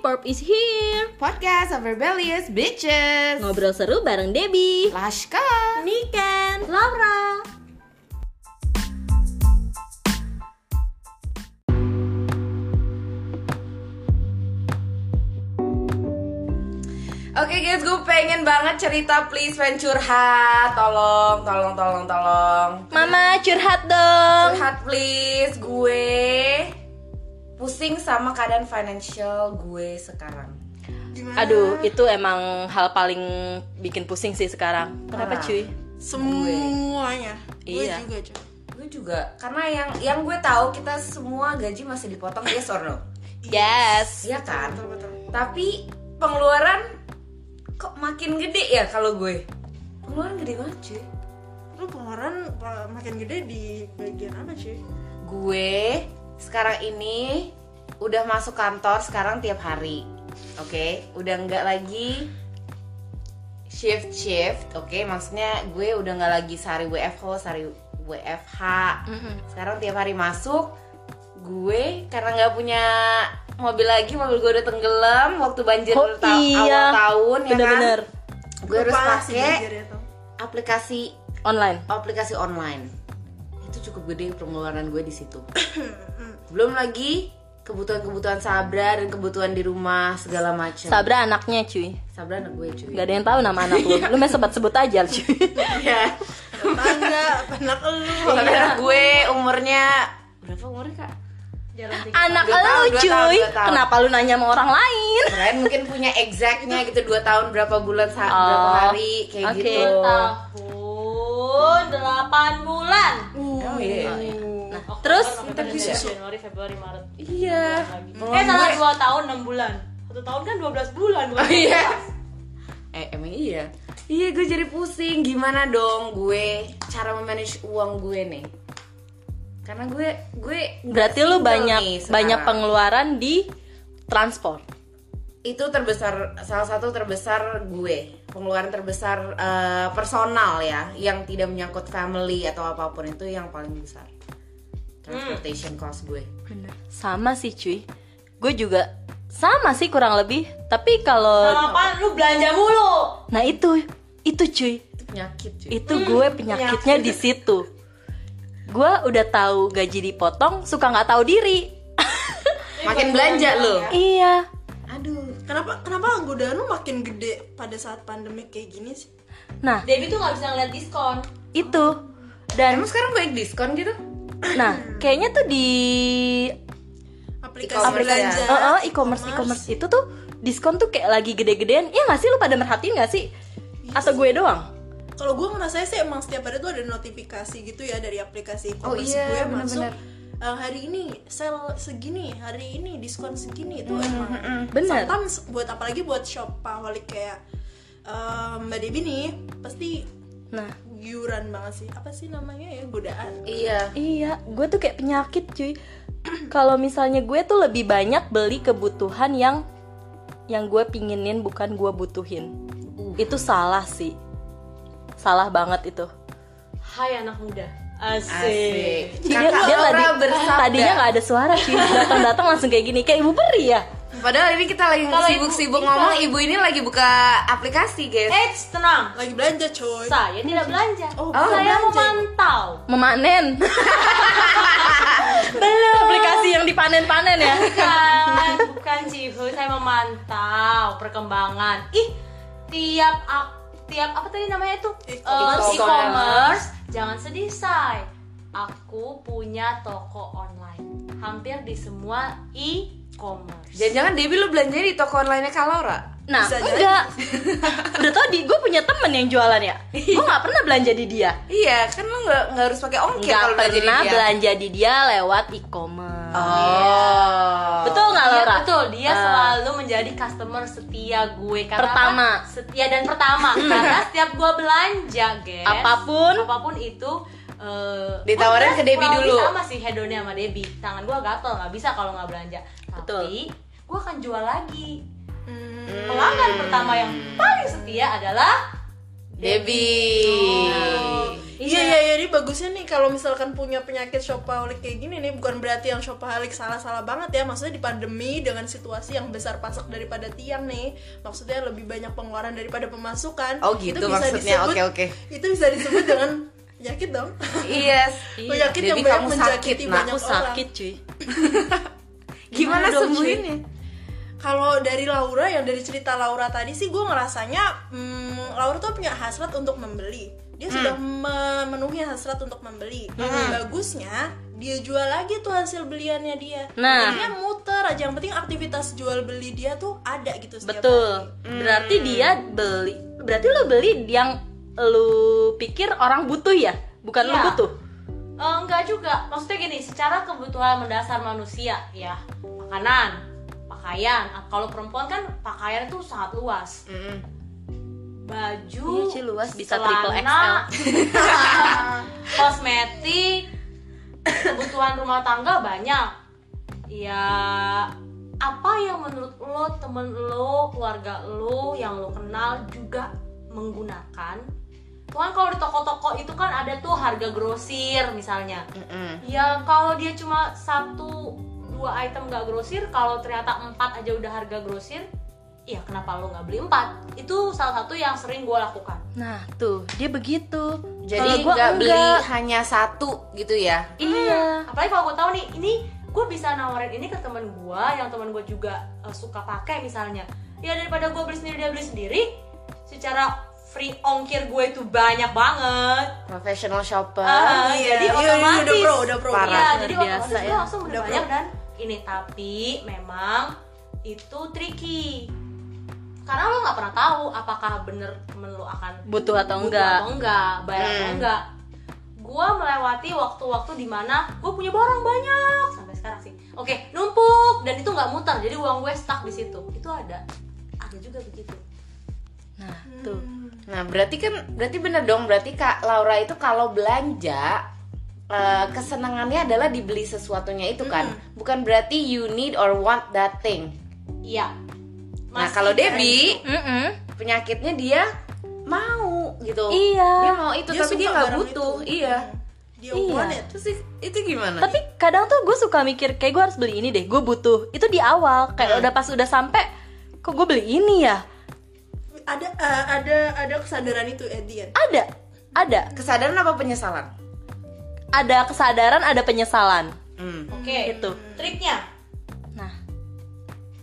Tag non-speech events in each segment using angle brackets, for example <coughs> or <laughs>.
Perp is here. Podcast of Rebellious Bitches. Ngobrol seru bareng Debbie. Lashka Niken Laura. Oke guys, gue pengen banget cerita please pengen curhat. Tolong, tolong, tolong, tolong. Mama curhat dong. Curhat please, gue pusing sama keadaan financial gue sekarang. Aduh itu emang hal paling bikin pusing sih sekarang. Kenapa Parah. cuy? semuanya. Gue Iya. juga cuy. Gue juga, karena yang yang gue tahu kita semua gaji masih dipotong yes or no? Yes. Iya kan? betul betul. Tapi pengeluaran kok makin gede ya kalau gue? Pengeluaran gede banget cuy. Lu pengeluaran makin gede di bagian apa cuy? Gue sekarang ini udah masuk kantor sekarang tiap hari oke? Udah nggak lagi shift shift oke? Maksudnya gue udah nggak lagi sehari WFH sehari WFH sekarang tiap hari masuk gue karena nggak punya mobil lagi mobil gue udah tenggelam waktu banjir Oh ta- iya. awal tahun ya Bener-bener. Kan gue harus Lupa sih pakai ya, aplikasi Online. aplikasi online itu cukup gede pengeluaran gue di situ. <coughs> Belum lagi kebutuhan-kebutuhan Sabra dan kebutuhan di rumah segala macam. Sabra anaknya cuy. Sabra anak gue cuy. Gak ada yang tahu nama anak lu. <laughs> Lu main sebut-sebut aja cuy. Ya tetangga anak lu. Tapi anak gue umurnya berapa umurnya kak? Anak Dua tahun, lu dua cuy. tahun, dua tahun. Kenapa lu nanya sama orang lain? kalian mungkin punya exactnya gitu dua tahun berapa bulan Oh, berapa hari kayak oke. gitu tahun 8 bulan oh iya Nah, terus Ntar bisa. Januari Februari Maret iya eh salah 2 tahun 6 bulan satu tahun kan 12 bulan bukan Oh iya. Eh emang iya. Iya gue jadi pusing gimana dong gue cara memanage uang gue nih. Karena gue gue berarti lu banyak nih sekarang. banyak pengeluaran di transport. itu terbesar salah satu terbesar gue pengeluaran terbesar eh, personal ya yang tidak menyangkut family atau apa pun itu yang paling besar transportation cost gue Sama sih cuy. Gue juga sama sih kurang lebih. Tapi kalau Kenapa lu belanja mulu? nah itu itu cuy. itu penyakit cuy Itu gue penyakitnya di situ. Gue udah tahu gaji dipotong, suka nggak tahu diri. makin belanja lo iya. Kenapa kenapa godaan lu makin gede pada saat pandemi kayak gini sih? Nah, Debbie tuh gak bisa ngeliat diskon. Itu. Dan emang sekarang banyak diskon gitu? Nah, kayaknya tuh di aplikasi E-commerce belanja Eh, eh, e-commerce e-commerce. itu tuh diskon tuh kayak lagi gede-gedean. Iya nggak sih? Lu pada merhatiin nggak sih? Atau gue doang? kalau gue ngerasa sih emang setiap hari tuh ada notifikasi gitu ya dari aplikasi Oh e-commerce iya, gue masuk "Eh, hari ini sale segini hari ini diskon segini itu emang Bener. sometimes buat apalagi buat shop pahwalik kayak eh, mbak Debbie nih pasti Nah, giuran banget sih apa sih namanya ya godaan iya iya, gue tuh kayak penyakit cuy. <clears throat> Kalau misalnya gue tuh lebih banyak beli kebutuhan yang yang gue pinginin bukan gue butuhin. Itu salah sih. Salah banget itu. Hai anak muda asik Asik Dia, kakak dia Laura tadi bersabda tadinya nggak ada suara cuy. Datang-datang <laughs> langsung kayak gini, kayak ibu peri ya. Padahal ini kita lagi sibuk-sibuk ibu- ngomong, ibu ini lagi buka aplikasi, guys. Eits tenang lagi belanja coy Saya tidak belanja Oh, Saya belanja. memantau Memanen. <laughs> Belum. Aplikasi yang dipanen-panen ya. Bukan Bukan Cihu Saya memantau perkembangan Ih Tiap Tiap apa tadi namanya itu Eh, E-commerce. Jangan sedih say Aku punya toko online Hampir di semua e-commerce Jangan-jangan Debbie lu belanjanya di toko online-nya Kak Laura? Nah, Bisa enggak. <laughs> Udah tau di gue punya temen yang jualan ya. Gue nggak pernah belanja di dia. Iya, kan lu nggak nggak harus pakai ongkir Nggak kalau belanja di pernah dia. belanja di dia lewat e-commerce. Oh. Betul nggak Iya Laura? betul, dia Ah. selalu menjadi customer setia gue karena Pertama. apa? setia dan pertama karena setiap gue belanja, guys. Apa pun. apa pun itu eh, Ditawarin ke Debbie dulu. sama sih hedonnya sama Debbie. Tangan gue gatel nggak bisa kalau nggak belanja. Betul. Tapi gue akan jual lagi. Hmm, Pelanggan pertama yang paling setia adalah Debbie. Iya iya iya, ini bagusnya nih kalau misalkan punya penyakit shopaholic kayak gini nih bukan berarti yang shopaholic salah-salah banget ya. Maksudnya di pandemi dengan situasi yang besar pasak daripada tiang nih, maksudnya lebih banyak pengeluaran daripada pemasukan. Oh, gitu maksudnya. Oke, oke. Itu bisa disebut dengan penyakit dong. Yes. <laughs> Penyakit yang Debbie, banyak kamu menjangkiti sakit, nak. banyak Aku orang. sakit cuy. <laughs> Gimana dong, sembuhinnya? Kalau dari Laura yang dari cerita Laura tadi sih gue ngerasanya hmm, Laura tuh punya hasrat untuk membeli. Dia sudah memenuhi hasrat untuk membeli. Bagusnya dia jual lagi tuh hasil beliannya dia. Nah. Jadinya muter aja. Yang penting aktivitas jual beli dia tuh ada gitu setiap Betul. hari. Berarti dia beli. Berarti lu beli yang lu pikir orang butuh ya, bukan lu Iya. butuh. Eh, enggak juga maksudnya gini secara kebutuhan mendasar manusia ya makanan pakaian. Ah, kalau perempuan kan pakaian itu sangat luas. Mm-mm. baju Iya, luas, bisa celana, <laughs> kosmetik kebutuhan rumah tangga banyak. Ya apa yang menurut lo temen lo keluarga lo yang lo kenal juga menggunakan? Tuhan kalau di toko-toko itu kan ada tuh harga grosir misalnya. Mm-mm. Ya kalau dia cuma satu dua item nggak grosir, kalau ternyata empat aja udah harga grosir, ya kenapa lo nggak beli empat? Itu salah satu yang sering gue lakukan. Nah, tuh, dia begitu. Jadi gua nggak beli enggak. hanya satu gitu ya? Iya. Apalagi kalau gue tahu nih, ini gue bisa nawarin ini ke temen gue, yang temen gue juga eh, suka pakai misalnya. Ya daripada gue beli sendiri dia beli sendiri, secara free ongkir gue itu banyak banget. Professional shopper. Ah, Iya, jadi iya, iya, otomatis udah pro, udah pro. Parah. Iya, Luar jadi biasa otomatis ya. langsung Udah banyak pro. dan ini tapi memang itu tricky karena lo nggak pernah tahu apakah bener temen lo akan Butuh atau butuh enggak. atau enggak bayar atau Hmm. enggak gue melewati waktu-waktu di mana gue punya barang banyak sampai sekarang sih oke numpuk dan itu nggak muter jadi uang gue stuck di situ itu ada ada juga begitu Nah, tuh. Nah, berarti kan berarti bener dong, berarti Kak Laura itu kalau belanja eh, kesenangannya adalah dibeli sesuatunya itu kan. Bukan berarti you need or want that thing. iya Nah, kalau Debbie. Mm-mm. penyakitnya dia mau gitu. Iya. Dia mau itu tapi suka dia nggak butuh. itu. Iya. Dia Iya. want it. Terus itu gimana? Tapi kadang tuh gue suka mikir kayak gue harus beli ini deh, gue butuh. Itu di awal, kayak Hmm. udah pas udah sampai, kok gue beli ini ya? Ada eh, ada ada kesadaran itu at the end. Ada, ada, kesadaran apa penyesalan? Ada kesadaran, ada penyesalan. Hmm. oke Itu. triknya Nah,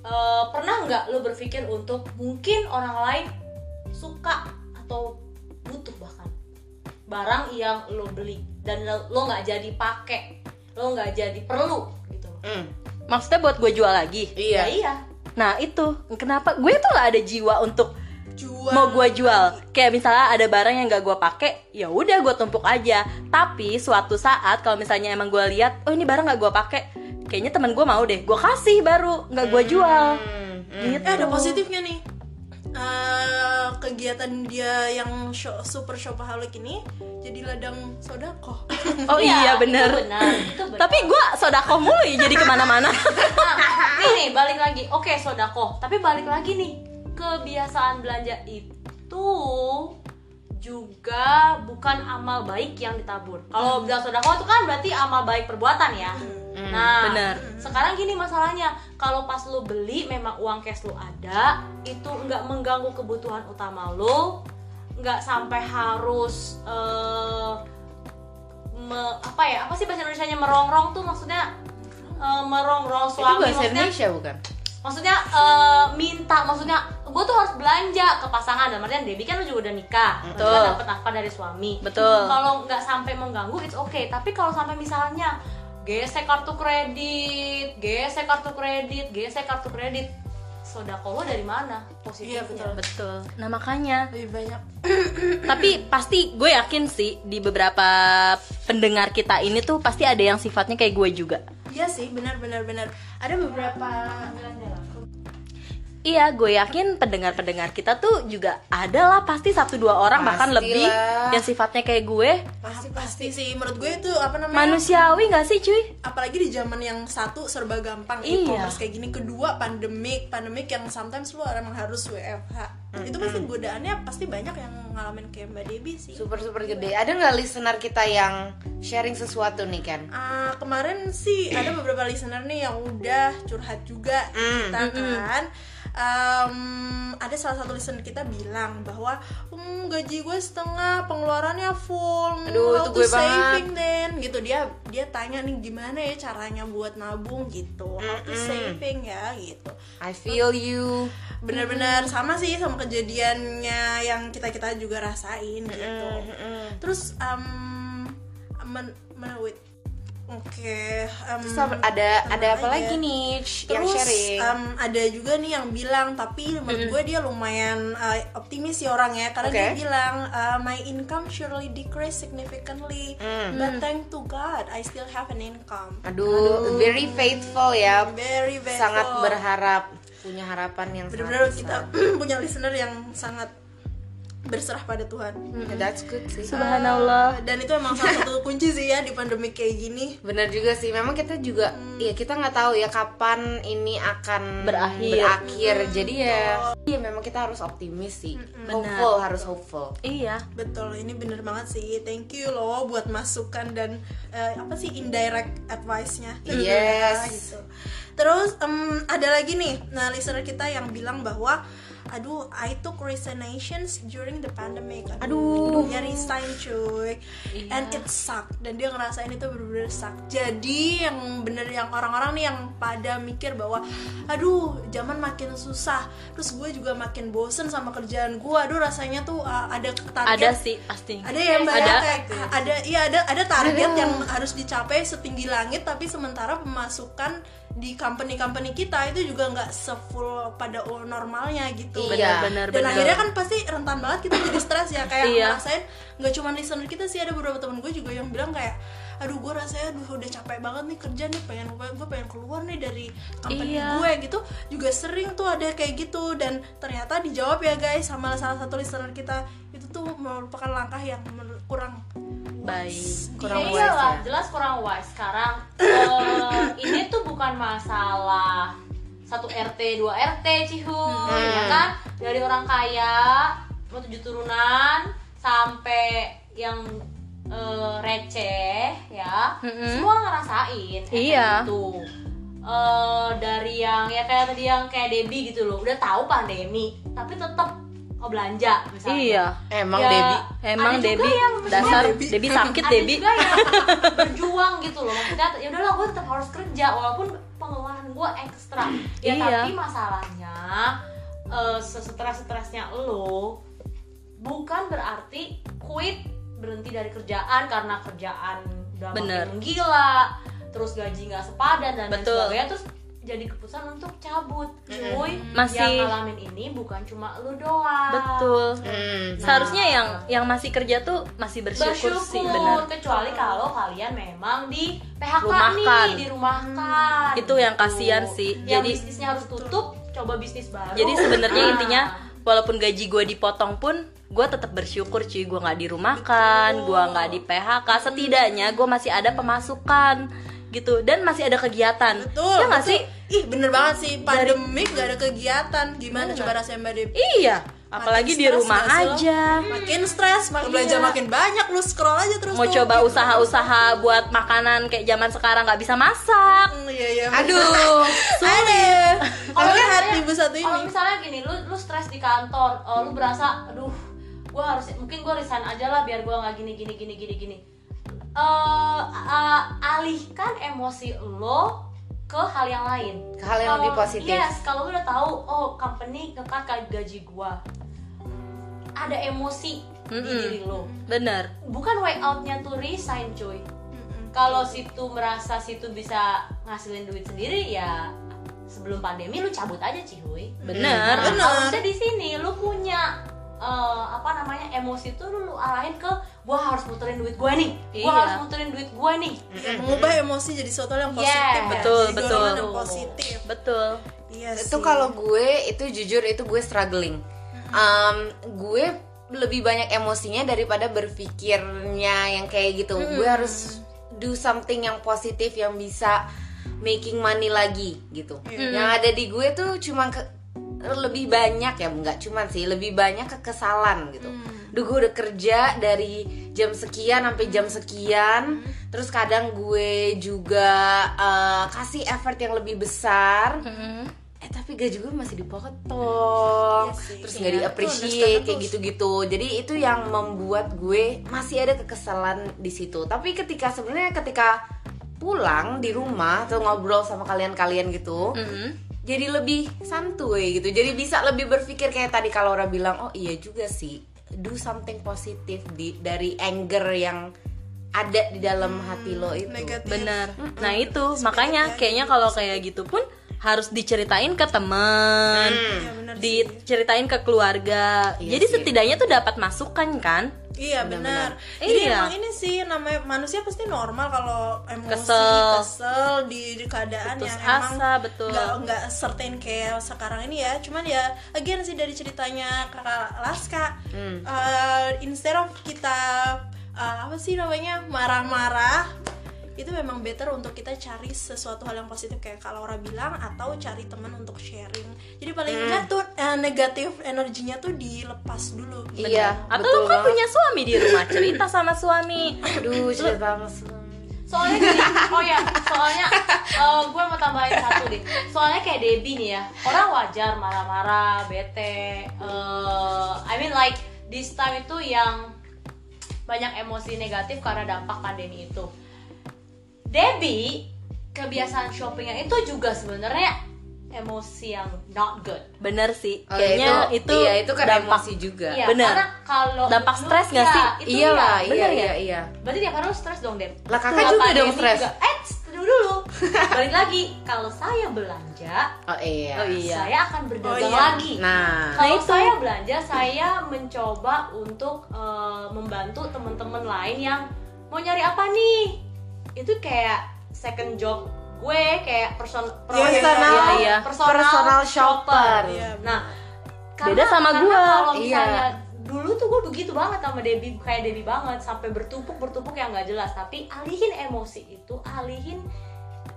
Eh, pernah nggak lo berpikir untuk mungkin orang lain suka atau butuh bahkan barang yang lo beli dan lo nggak jadi pakai lo nggak jadi perlu gitu Hmm. maksudnya buat gue jual lagi. Iya. ya iya Nah itu, kenapa gue tuh gak ada jiwa untuk Jual. mau gue jual. Kayak misalnya ada barang yang gak gue pakai ya udah gue tumpuk aja. Tapi suatu saat kalau misalnya emang gue lihat oh ini barang gak gue pakai. Kayaknya teman gue mau deh. Gue kasih baru nggak gue jual. Hmm. hmm. gitu Eh, ada positifnya nih. Eh, kegiatan dia yang sho- super shopaholic ini jadi ladang sodako. <laughs> oh iya, itu bener benar itu benar. Tapi gue sodako mulu ya jadi ke mana-mana. <laughs> Nah, nih nih balik lagi. Oke sodako tapi balik lagi nih kebiasaan belanja itu juga bukan amal baik yang ditabur. Kalau bilang sodako itu kan berarti amal baik perbuatan ya. Nah, bener. sekarang gini masalahnya, kalau pas lo beli memang uang cash lo ada, itu nggak mengganggu kebutuhan utama lo, nggak sampai harus eh, me- apa ya? Apa sih bahasa Indonesia-nya merongrong tuh maksudnya eh, merongrong Itu suami bahasa maksudnya Indonesia bukan? Maksudnya eh, minta maksudnya gue tuh harus belanja ke pasangan dan artian Debbie kan lu juga udah nikah. Betul. kan dapat nafkah dari suami. Betul. kalau nggak sampai mengganggu it's okay. Tapi kalau sampai misalnya gesek kartu kredit gesek kartu kredit gesek kartu kredit sodako lo dari mana? Positifnya. Iya, betul. betul. Nah makanya. Lebih banyak. <clears throat> tapi pasti gue yakin sih di beberapa pendengar kita ini tuh pasti ada yang sifatnya kayak gue juga Iya sih, benar benar benar. Ada beberapa Iya, gue yakin pendengar-pendengar kita tuh juga ada lah pasti satu dua orang bahkan Pastilah. lebih yang sifatnya kayak gue. pasti pasti sih menurut gue itu apa namanya? Manusiawi nggak sih, cuy? apalagi di zaman yang satu serba gampang Iya. e-commerce kayak gini kedua pandemik pandemik yang sometimes lu emang harus WFH itu pasti godaannya pasti banyak yang ngalamin kayak Mbak Debbie sih. super super gede ada nggak listener kita yang sharing sesuatu nih kan Ah, kemarin sih ada beberapa listener nih yang udah curhat juga Mm, kita kan Em, ada salah satu listener kita bilang bahwa "Hmm, gaji gue setengah pengeluarannya full Hmm, Aduh, itu to gue banget." saving then gitu dia dia tanya nih gimana ya caranya buat nabung gitu how to Mm-mm. saving ya gitu I feel you benar-benar sama sih sama kejadiannya yang kita kita juga rasain gitu Mm-mm. terus um, men, men- wait. Oke um, Terus apa- ada ada apa aja. lagi nih yang sharing? um, ada juga nih yang bilang tapi menurut gue dia lumayan uh, optimis sih orangnya. Karena Oke. dia bilang uh, my income surely decrease significantly Hmm. but thank to God I still have an income. Aduh, very faithful ya. Very very sangat berharap punya harapan yang benar-benar kita <clears throat> punya listener yang sangat berserah pada Tuhan. Besar. that's good sih. Subhanallah. Uh, dan itu emang salah satu <laughs> kunci sih ya di pandemi kayak gini. Benar juga sih. Memang kita juga ya kita nggak tahu ya kapan ini akan Berakhir. berakhir. jadi ya ya memang kita harus optimis sih. Hopeful harus hopeful. Iya. betul ini bener banget sih. Thank you loh buat masukan dan eh, apa sih indirect advice-nya. <laughs> Yes. gitu. Terus em, ada lagi nih nah listener kita yang bilang bahwa aduh I took resignations during the pandemic. Aduh. ya resign cuy. Iya. and it suck dan dia ngerasain itu bener-bener suck. Jadi yang bener yang orang-orang nih yang pada mikir bahwa aduh zaman makin susah. Terus gue juga makin bosen sama kerjaan gue. Aduh rasanya tuh uh, ada target. Ada sih pasti. ada ya mbak Ada. ya kayak ada. iya ada ada target yang harus dicapai setinggi langit tapi sementara pemasukan di company-company kita itu juga nggak sefull pada normalnya gitu Iya. Benar-benar dan benar. akhirnya kan pasti rentan banget kita jadi stres ya kayak Iya. ngerasain nggak cuma listener kita sih ada beberapa temen gue juga yang bilang kayak aduh gue rasanya aduh udah capek banget nih kerja nih pengen gue pengen keluar nih dari company Iya. gue gitu juga sering tuh ada kayak gitu dan ternyata dijawab ya guys sama salah satu listener kita itu tuh merupakan langkah yang menurut kurang Baik. kurang Ya wise ya. jelas kurang wise. Sekarang eh, ini bukan masalah satu RT, dua RT, cihu, ya kan? Dari orang kaya, mau tujuh turunan, sampai yang eh, receh, ya, semua ngerasain. Iya. Itu. Eh, dari yang ya kayak tadi yang kayak Debbie gitu loh, udah tahu pandemi, tapi tetap oh belanja misalnya. Iya. emang Ya, Debbie Emang yang dasar Debbie. Debbie sakit ada Debbie. juga yang berjuang gitu loh maksudnya ya udahlah gue tetap harus kerja walaupun pengeluaran gue ekstra ya Iya. tapi masalahnya eh stres stresnya lo bukan berarti quit berhenti dari kerjaan karena kerjaan udah Bener. makin gila terus gaji nggak sepadan dan Betul. sebagainya terus jadi keputusan untuk cabut cuy Masih- yang ngalamin ini bukan cuma lu doang Betul. Hmm. Seharusnya yang yang masih kerja tuh masih bersyukur, sih benar. kecuali kalau kalian memang di PHK Rumahkan. nih dirumahkan Itu yang kasihan sih. yang Jadi- bisnisnya harus tutup coba bisnis baru Jadi sebenarnya Ah. intinya walaupun gaji gue dipotong pun gue tetap bersyukur cuy gue nggak dirumahkan, gue nggak di PHK. Setidaknya gue masih ada pemasukan gitu dan masih ada kegiatan. betul ya nggak sih? Ih bener banget sih pandemik gak ada kegiatan gimana coba rasanya mbak Debbie Iya. Apalagi di rumah lo? aja. makin stres makin belanja Iya. makin banyak lu scroll aja terus Mau tuh. coba usaha-usaha buat makanan kayak zaman sekarang nggak bisa masak. Hmm, iya iya aduh <laughs> sulit Kalau hari ibu satu kalau ini misalnya gini lu lu stres di kantor eh, lu berasa aduh gue harus mungkin gue resign aja lah biar gue nggak gini gini gini gini gini Eh, eh, alihkan emosi lo ke hal yang lain Ke hal yang lebih Kalau- positif. yes kalau lu udah tahu oh company ngekat gaji gue ada emosi di Mm-mm. diri lo Bener. bukan way outnya tuh resign cuy kalau situ merasa situ bisa ngasilin duit sendiri ya sebelum pandemi lu cabut aja cihuy Bener. Nah, Bener. harusnya di sini lu punya eh, apa namanya emosi tuh lu, lu arahin ke gua harus muterin duit gua nih. Gua Iya. harus muterin duit gua nih. Mengubah emosi jadi sesuatu yang Yes. positif. Ya. Betul, Jadi betul. yang positif. Betul. iya itu kalau gue itu jujur itu gue struggling. Um, gue lebih banyak emosinya daripada berpikirnya yang kayak gitu. Gue harus do something yang positif yang bisa making money lagi gitu. Yang ada di gue tuh cuma ke lebih banyak ya nggak cuman sih lebih banyak kekesalan gitu. Duh gue udah kerja dari jam sekian sampai jam sekian Terus kadang gue juga eh, kasih effort yang lebih besar. Eh tapi gaji gue masih dipotong Iya sih. Terus Iya, nggak di itu appreciate understandable kayak gitu-gitu. Jadi itu yang membuat gue masih ada kekesalan di situ. Tapi ketika sebenarnya ketika pulang di rumah Atau ngobrol sama kalian-kalian gitu jadi lebih santuy gitu. Jadi bisa lebih berpikir kayak tadi kalau orang bilang oh iya juga sih. Do something positif di dari anger yang ada di dalam hati lo itu. negatif. Benar. Nah itu. Makanya kayaknya kalau kayak gitu pun harus diceritain ke temen Iya, benar sih. diceritain ke keluarga. Iya jadi sih. setidaknya tuh dapat masukan kan Iya benar. Iya. Jadi emang ini sih namanya manusia pasti normal kalau emosi, Kesel. kesel, di, di keadaan Putus yang emang asa, betul. nggak nggak certain kayak sekarang ini ya. Cuman ya again sih dari ceritanya kakak Laska, Hmm. uh, instead of kita uh, apa sih namanya marah-marah itu memang better untuk kita cari sesuatu hal yang positif kayak kalau Laura bilang atau cari teman untuk sharing jadi paling Hmm. enggak tuh eh, negatif energinya tuh dilepas dulu. Iya atau betul lo kan banget. punya suami di rumah cerita sama suami. Aduh cerita banget soalnya gini, oh ya soalnya gue mau tambahin satu deh. Soalnya kayak Debbie nih ya orang wajar marah-marah bete eh, I mean like this time itu yang banyak emosi negatif karena dampak pandemi itu. Debbie kebiasaan shoppingnya itu juga sebenarnya emosi yang not good bener sih Oh, kayaknya itu, itu, iya itu karena dampak emosi juga Iya, Bener. karena kalau Dampak stres nggak sih? itu iya lah iya. iya bener ya? iya iya Berarti hari lu stres dong, Dep? Lah, kakak juga dong stres. juga. Eh, tunggu dulu. <laughs> Balik lagi, kalau saya belanja, oh iya Oh, iya. saya akan berdagang Oh, iya. lagi. nah Kalau itu. saya belanja, saya mencoba untuk eh, membantu teman-teman lain yang mau nyari apa nih. Itu kayak second job gue kayak person Iya, iya, personal iya, iya. personal, personal shopper. Iya, Nah, Beda sama karena. Kalau Iya. misalnya dulu tuh gue begitu banget sama Debbie kayak Debbie banget sampai bertumpuk bertumpuk yang nggak jelas. Tapi alihin emosi itu alihin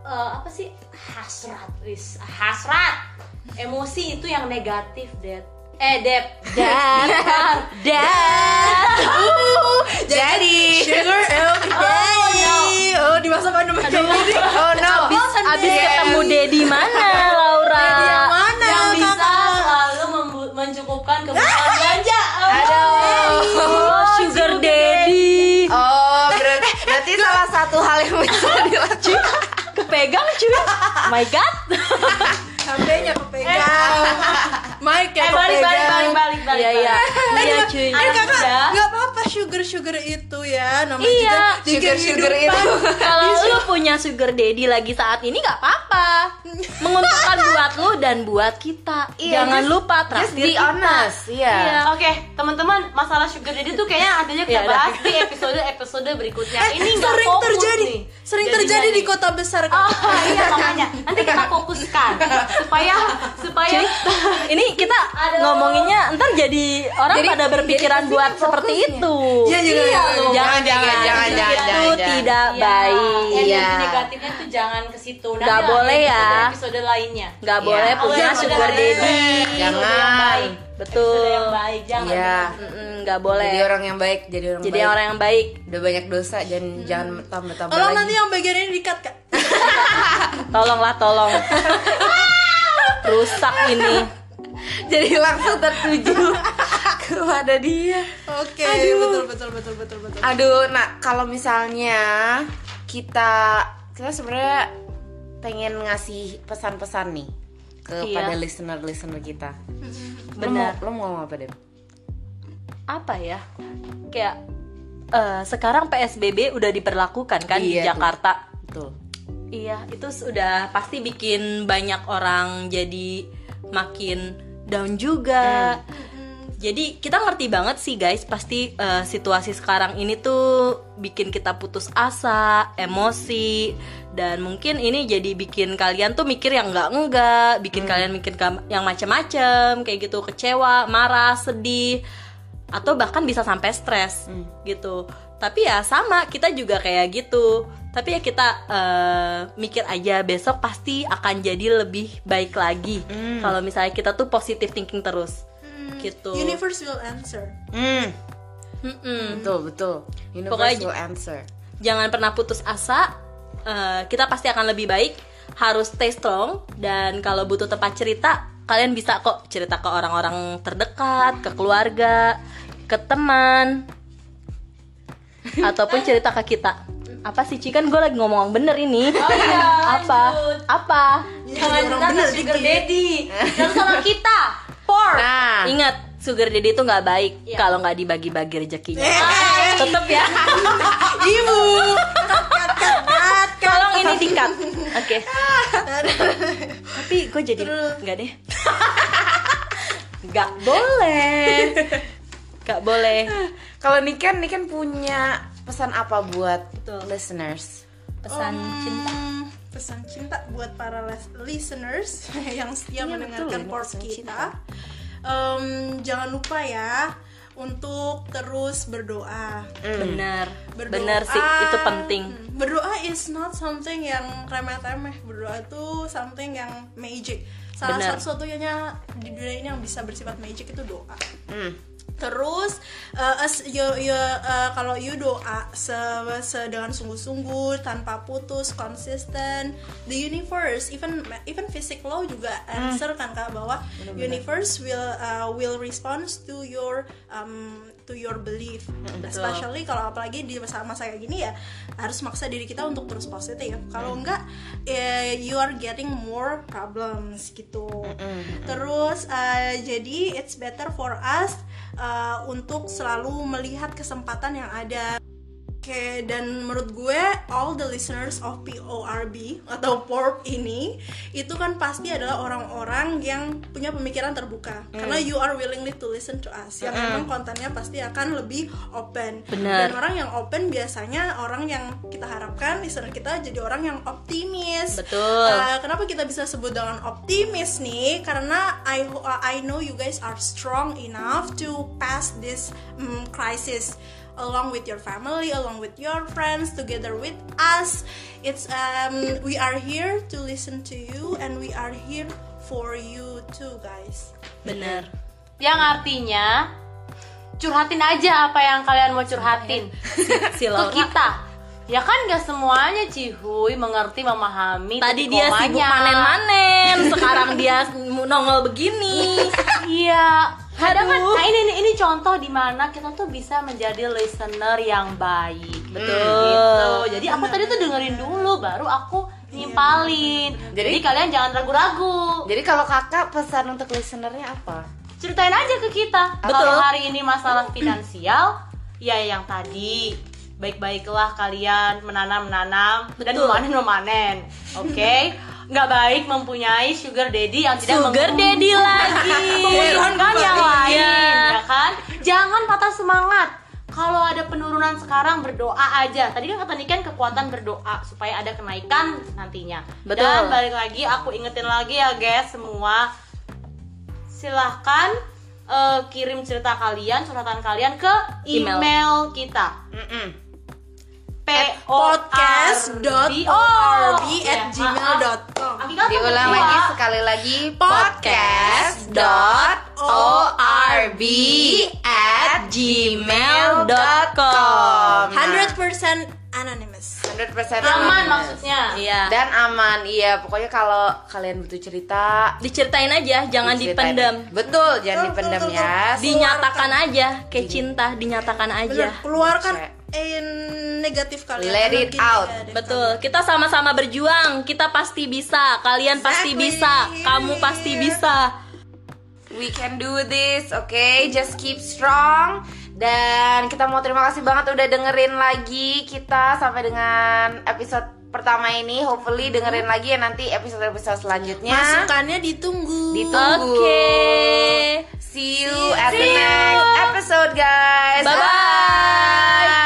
eh, apa sih? Hasrat hasrat! Emosi itu yang negatif Dad eh Dad, dad, jadi sugar okay oh, di masa pandemi ini oh no. Abis, abis ketemu Dedi mana Laura? Dedi yang mana yang bisa kakak? selalu mencukupkan kebutuhan belanja. Oh, sugar daddy. Oh, berarti, berarti salah satu hal yang bisa <laughs> dilakukan. kepegang cuy my god. HP-nya kepegang mic ya eh balik balik balik balik balik. Iya iya. Iya cuy. Eh kakak nggak apa-apa sugar sugar itu ya namanya Iya, juga sugar-sugar kehidupan. itu. <laughs> kalau lu punya sugar daddy lagi saat ini nggak apa-apa menguntungkan <laughs> buat lu dan buat kita Iya, jangan just- lupa Just traktir be kita honest, iya. Iya. Oke, teman-teman, masalah sugar daddy tuh kayaknya adanya kita Ya, udah. bahas di episode-episode berikutnya. Eh, Ini nggak sering fokus terjadi nih. sering Jadinya terjadi di kota besar Oh iya makanya nanti kita fokuskan supaya supaya ini kita Aduh. ngomonginnya ntar jadi orang Jadi- pada berpikiran jadi buat seperti itu. Iya, jangan, Iya, jangan, loh. jangan, Jangan, jangan, jangan, itu jangan, jangan. tidak Iya, baik. Iya. negatifnya tuh jangan ke situ. Nanti lah boleh ya. episode, lainnya. Nggak Iya. boleh Kalau punya yang sugar daddy. Jangan. Betul. Episode yang baik, jangan. Iya. Mm-mm, Nggak boleh. Jadi orang yang baik, jadi orang Jadi baik. orang yang baik. Udah banyak dosa dan jangan tambah-tambah tolong lagi. nanti yang bagian ini dikat kak <laughs> Tolonglah, tolong. <laughs> Rusak ini. Jadi langsung tertuju <laughs> <laughs> kepada dia. oke betul betul betul betul betul Aduh, nah kalau misalnya kita kita sebenarnya pengen ngasih pesan-pesan nih kepada Iya. listener-listener kita. Benar. Lo mau, lo mau ngomong apa deh? Apa ya? Kayak eh, sekarang PSBB udah diperlakukan kan di Iya tuh. Jakarta. Betul. Iya, itu sudah pasti bikin banyak orang jadi makin down juga. Jadi kita ngerti banget sih guys, pasti eh, situasi sekarang ini tuh bikin kita putus asa, emosi, dan mungkin ini jadi bikin kalian tuh mikir yang enggak enggak, bikin kalian mikir yang macem-macem, kayak gitu, kecewa, marah, sedih, atau bahkan bisa sampai stres gitu. Tapi ya sama, kita juga kayak gitu. Tapi ya kita eh, mikir aja besok pasti akan jadi lebih baik lagi. Kalau misalnya kita tuh positive thinking terus. Gitu. universe will answer Hmm. Mm-mm. Betul, betul. Universe Pokoknya- will answer. Jangan pernah putus asa. Eh, kita pasti akan lebih baik. Harus stay strong dan kalau butuh tempat cerita, kalian bisa kok cerita ke orang-orang terdekat, ke keluarga, ke teman, ataupun cerita ke kita. Apa sih Ci kan gue lagi ngomong bener ini. Oh iya, apa? lanjut. Apa? Jangan orang bilang sugar dikit. daddy <laughs> dan sama kita. Por. Nah, Ingat, sugar daddy itu nggak baik Iya. kalau nggak dibagi-bagi rezekinya. Eh, <laughs> Tetep ya. <laughs> ibu <laughs> Tolong ini di-cut. Oke. Tapi gue jadi nggak deh. Nggak boleh. Nggak boleh. kalau Niken, Niken punya pesan apa buat Betul. listeners? Pesan cinta. Pesan cinta buat para listeners <laughs> yang setia Iya, mendengarkan port pesan kita. Em, jangan lupa ya untuk terus berdoa. Benar. Berdoa, Benar sih, itu penting. Hmm, Berdoa is not something yang remeh-temeh. Berdoa itu something yang magic. Salah Benar. satu-satunya di dunia ini yang bisa bersifat magic itu doa. Hmm. Terus uh, as you, you, uh, kalau you doa se, se dengan sungguh-sungguh tanpa putus konsisten the universe even even physic law juga answer kan kak bahwa universe will uh, will respond to your um, to your belief. Especially kalau apalagi di masa-masa kayak gini ya harus maksa diri kita untuk terus positif. Kalau enggak eh, you are getting more problems gitu. Terus uh, jadi it's better for us uh, untuk selalu melihat kesempatan yang ada Oke, dan menurut gue all the listeners of PORB atau PORB ini itu kan pasti adalah orang-orang yang punya pemikiran terbuka karena you are willingly to listen to us yang memang kontennya pasti akan lebih open Benar. dan orang yang open biasanya orang yang kita harapkan listener kita jadi orang yang optimis Betul. Uh, kenapa kita bisa sebut dengan optimis nih? Karena I uh, I know you guys are strong enough to pass this mm, crisis along with your family, along with your friends, together with us. It's um we are here to listen to you and we are here for you too, guys. Benar. Yang artinya curhatin aja apa yang kalian mau curhatin <laughs> Si ke Laura. kita. Ya kan gak semuanya Cihuy mengerti memahami Tadi dia komanya. sibuk manen-manen, sekarang dia nongol begini. <laughs> Iya. Kadang kan nah ini, ini ini contoh di mana kita tuh bisa menjadi listener yang baik. Betul. Gitu. Jadi aku tadi tuh dengerin dulu baru aku nimpalin. Jadi, Jadi- kalian jangan ragu-ragu. Jadi kalau kakak pesan untuk listenernya apa? Ceritain aja ke kita. Betul. Kalau hari ini masalah finansial, ya yang tadi baik-baiklah kalian menanam-menanam dan Betul. memanen-memanen. Oke? <laughs> Nggak baik mempunyai sugar daddy yang tidak Sugar daddy lagi. kan yang lain Iya. ya kan jangan patah semangat kalau ada penurunan sekarang berdoa aja tadi kan kata Niken kekuatan berdoa supaya ada kenaikan nantinya Betul. dan balik lagi aku ingetin lagi ya guys semua silahkan eh, kirim cerita kalian curhatan kalian ke Email. email, kita Mm-mm. p podcast.orb Iya. at gmail.com Diulang lagi sekali lagi podcast.orb at gmail.com 100% anonymous 100% aman anonymous. maksudnya Iya. Dan aman, iya. Pokoknya kalau kalian butuh cerita, Diceritain aja, jangan diceritain. dipendam. Betul, jangan dipendam ya. Dinyatakan aja, kayak cinta, dinyatakan Bener, aja. keluarkan negatif kalian ya, let it ya, out. ya, betul. kita sama-sama berjuang. Kita pasti bisa. Kalian exactly. pasti bisa. Kamu pasti bisa. We can do this oke okay? just keep strong. Dan kita mau terima kasih banget udah dengerin lagi kita sampai dengan episode pertama ini. Hopefully hmm. dengerin lagi ya nanti episode-episode selanjutnya. Masukannya ditunggu. Ditunggu. Oke okay. see you see at see the next episode guys. Bye bye, bye.